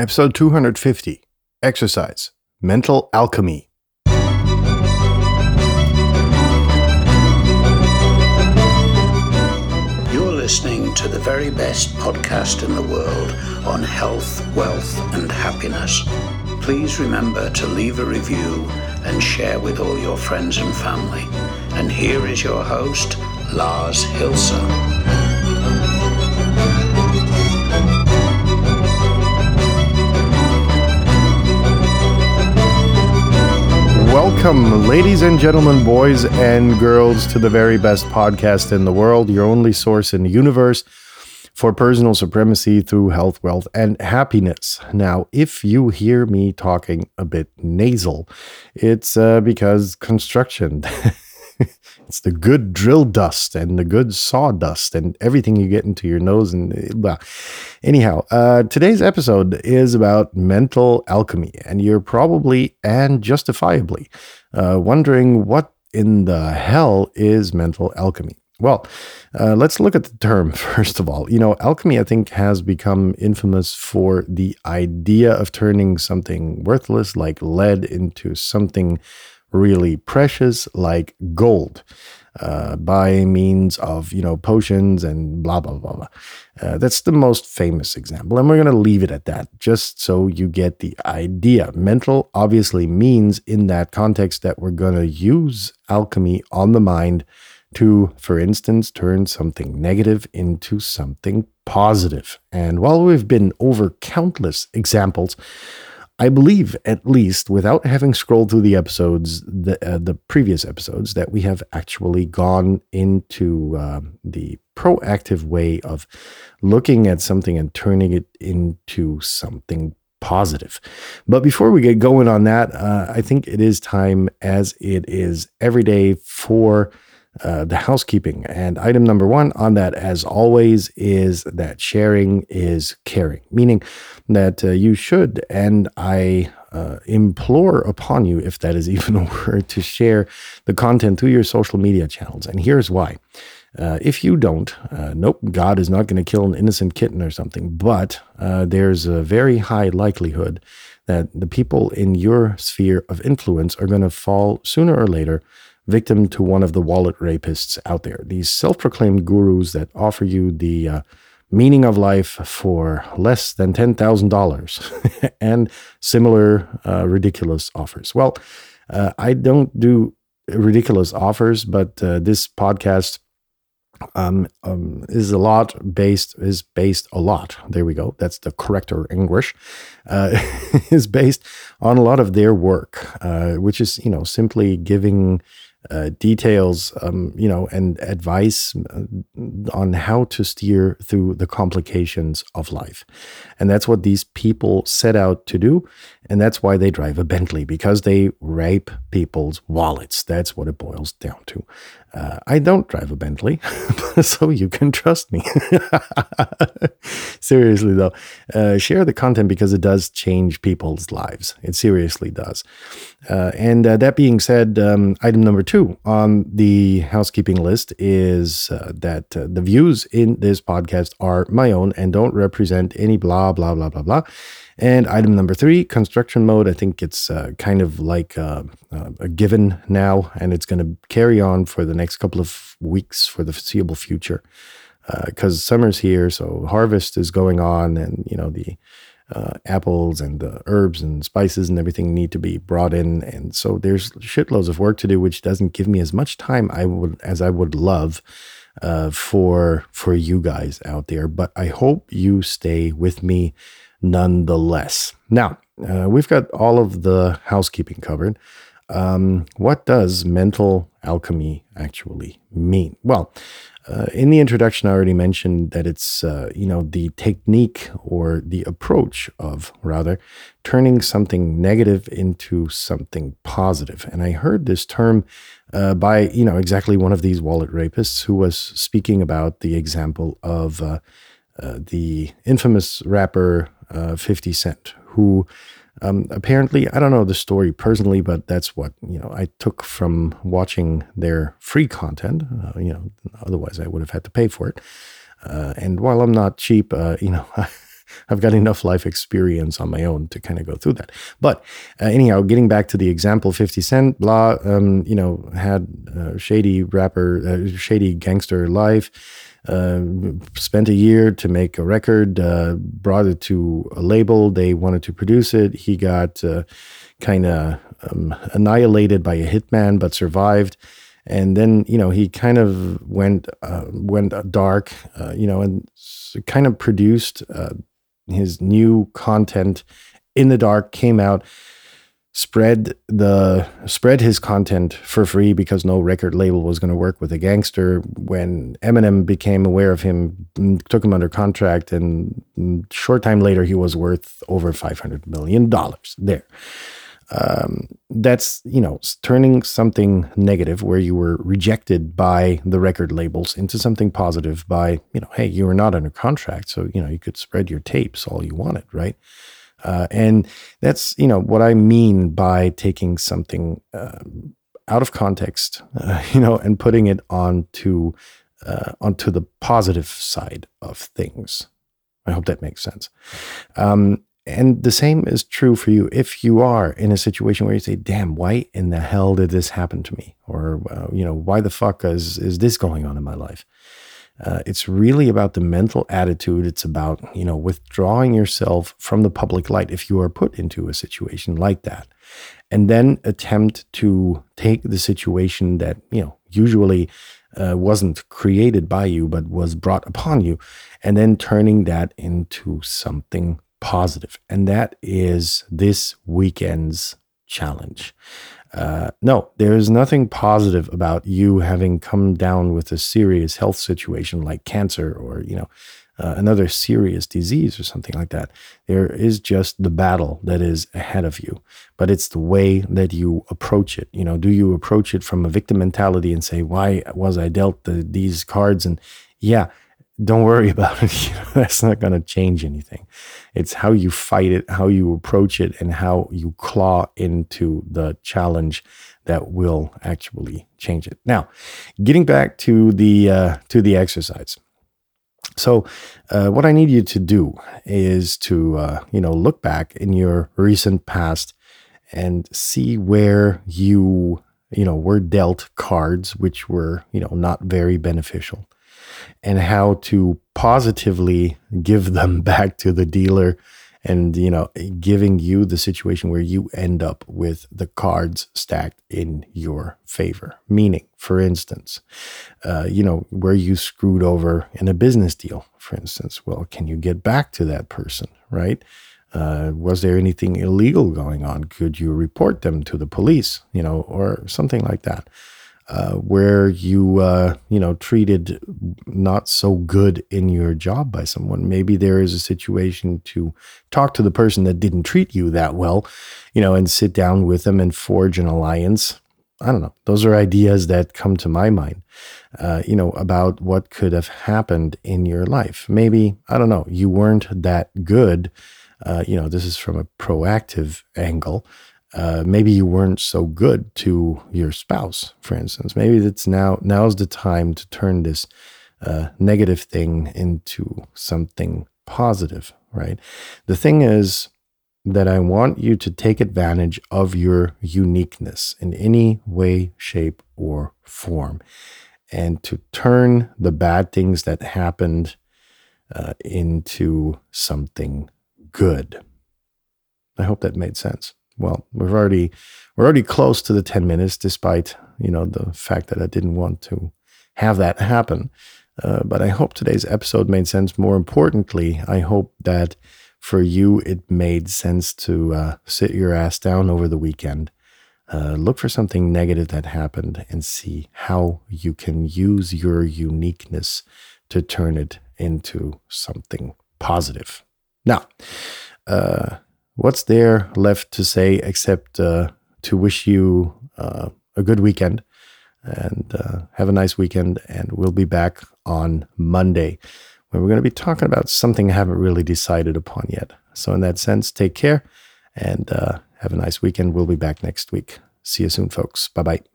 Episode 250 Exercise Mental Alchemy. You're listening to the very best podcast in the world on health, wealth, and happiness. Please remember to leave a review and share with all your friends and family. And here is your host, Lars Hilse. Welcome, ladies and gentlemen, boys and girls, to the very best podcast in the world, your only source in the universe for personal supremacy through health, wealth, and happiness. Now, if you hear me talking a bit nasal, it's uh, because construction. it's the good drill dust and the good sawdust and everything you get into your nose and well anyhow uh, today's episode is about mental alchemy and you're probably and justifiably uh, wondering what in the hell is mental alchemy well, uh, let's look at the term first of all. You know, alchemy, I think, has become infamous for the idea of turning something worthless like lead into something really precious like gold uh, by means of you know potions and blah blah blah blah. Uh, that's the most famous example, and we're going to leave it at that, just so you get the idea. Mental obviously means in that context that we're going to use alchemy on the mind to, for instance, turn something negative into something positive. And while we've been over countless examples I believe, at least without having scrolled through the episodes, the uh, the previous episodes, that we have actually gone into uh, the proactive way of looking at something and turning it into something positive. But before we get going on that, uh, I think it is time, as it is every day, for uh, the housekeeping. And item number one on that, as always, is that sharing is caring, meaning that uh, you should, and I uh, implore upon you, if that is even a word, to share the content through your social media channels. And here's why. Uh, if you don't, uh, nope, God is not going to kill an innocent kitten or something, but uh, there's a very high likelihood that the people in your sphere of influence are going to fall sooner or later victim to one of the wallet rapists out there. These self proclaimed gurus that offer you the uh, meaning of life for less than $10,000 and similar uh, ridiculous offers. Well, uh, I don't do ridiculous offers, but uh, this podcast. Um, um, is a lot based is based a lot. There we go. That's the corrector English. Uh, is based on a lot of their work, uh, which is you know simply giving uh, details, um, you know, and advice uh, on how to steer through the complications of life. And that's what these people set out to do. And that's why they drive a Bentley, because they rape people's wallets. That's what it boils down to. Uh, I don't drive a Bentley, so you can trust me. seriously, though, uh, share the content because it does change people's lives. It seriously does. Uh, and uh, that being said, um, item number two on the housekeeping list is uh, that uh, the views in this podcast are my own and don't represent any blah, blah, blah, blah, blah. And item number three, construction mode. I think it's uh, kind of like uh, uh, a given now, and it's going to carry on for the next couple of weeks for the foreseeable future. Because summer's here, so harvest is going on, and you know the uh, apples and the herbs and spices and everything need to be brought in, and so there's shitloads of work to do, which doesn't give me as much time I would as I would love uh, for for you guys out there. But I hope you stay with me nonetheless. Now, uh, we've got all of the housekeeping covered. Um, what does mental alchemy actually mean? Well, uh, in the introduction, I already mentioned that it's, uh, you know, the technique or the approach of rather turning something negative into something positive. And I heard this term uh, by, you know, exactly one of these wallet rapists who was speaking about the example of uh, uh, the infamous rapper uh, 50 Cent, who um, apparently, I don't know the story personally, but that's what you know I took from watching their free content. Uh, you know, otherwise I would have had to pay for it. Uh, and while I'm not cheap, uh, you know, I've got enough life experience on my own to kind of go through that. But uh, anyhow, getting back to the example, 50 Cent, blah, um, you know, had shady rapper, uh, shady gangster life. Uh, spent a year to make a record, uh, brought it to a label. They wanted to produce it. He got uh, kind of um, annihilated by a hitman, but survived. And then you know he kind of went uh, went dark, uh, you know, and kind of produced uh, his new content in the dark. Came out spread the spread his content for free because no record label was going to work with a gangster. When Eminem became aware of him took him under contract and short time later he was worth over 500 million dollars there. Um, that's you know turning something negative where you were rejected by the record labels into something positive by you know hey you were not under contract so you know you could spread your tapes all you wanted right uh, and that's you know what I mean by taking something uh, out of context, uh, you know, and putting it onto uh, onto the positive side of things. I hope that makes sense. Um, and the same is true for you if you are in a situation where you say, "Damn, why in the hell did this happen to me?" Or uh, you know, "Why the fuck is is this going on in my life?" Uh, it's really about the mental attitude. It's about, you know, withdrawing yourself from the public light if you are put into a situation like that. And then attempt to take the situation that, you know, usually uh, wasn't created by you, but was brought upon you, and then turning that into something positive. And that is this weekend's challenge. Uh, no, there is nothing positive about you having come down with a serious health situation like cancer or, you know, uh, another serious disease or something like that. There is just the battle that is ahead of you, but it's the way that you approach it. You know, do you approach it from a victim mentality and say, "Why was I dealt the, these cards?" And yeah, don't worry about it. You know, that's not going to change anything. It's how you fight it, how you approach it, and how you claw into the challenge that will actually change it. Now, getting back to the uh, to the exercise. So, uh, what I need you to do is to uh, you know look back in your recent past and see where you you know were dealt cards which were you know not very beneficial and how to positively give them back to the dealer and you know giving you the situation where you end up with the cards stacked in your favor. Meaning for instance uh, you know where you screwed over in a business deal for instance well can you get back to that person right? Uh, was there anything illegal going on? Could you report them to the police you know or something like that uh, where you uh, you know treated not so good in your job by someone. Maybe there is a situation to talk to the person that didn't treat you that well, you know, and sit down with them and forge an alliance. I don't know. Those are ideas that come to my mind, uh, you know, about what could have happened in your life. Maybe I don't know. You weren't that good. Uh, you know, this is from a proactive angle uh, maybe you weren't so good to your spouse, for instance. Maybe it's now now's the time to turn this uh, negative thing into something positive, right? The thing is that I want you to take advantage of your uniqueness in any way, shape, or form, and to turn the bad things that happened uh, into something good. I hope that made sense well, we've already we're already close to the 10 minutes, despite you know the fact that I didn't want to have that happen. Uh, but I hope today's episode made sense. More importantly, I hope that for you it made sense to uh, sit your ass down over the weekend, uh, look for something negative that happened, and see how you can use your uniqueness to turn it into something positive. Now, uh, what's there left to say except uh, to wish you uh, a good weekend and uh, have a nice weekend. And we'll be back on Monday when we're going to be talking about something I haven't really decided upon yet. So, in that sense, take care and uh, have a nice weekend. We'll be back next week. See you soon, folks. Bye bye.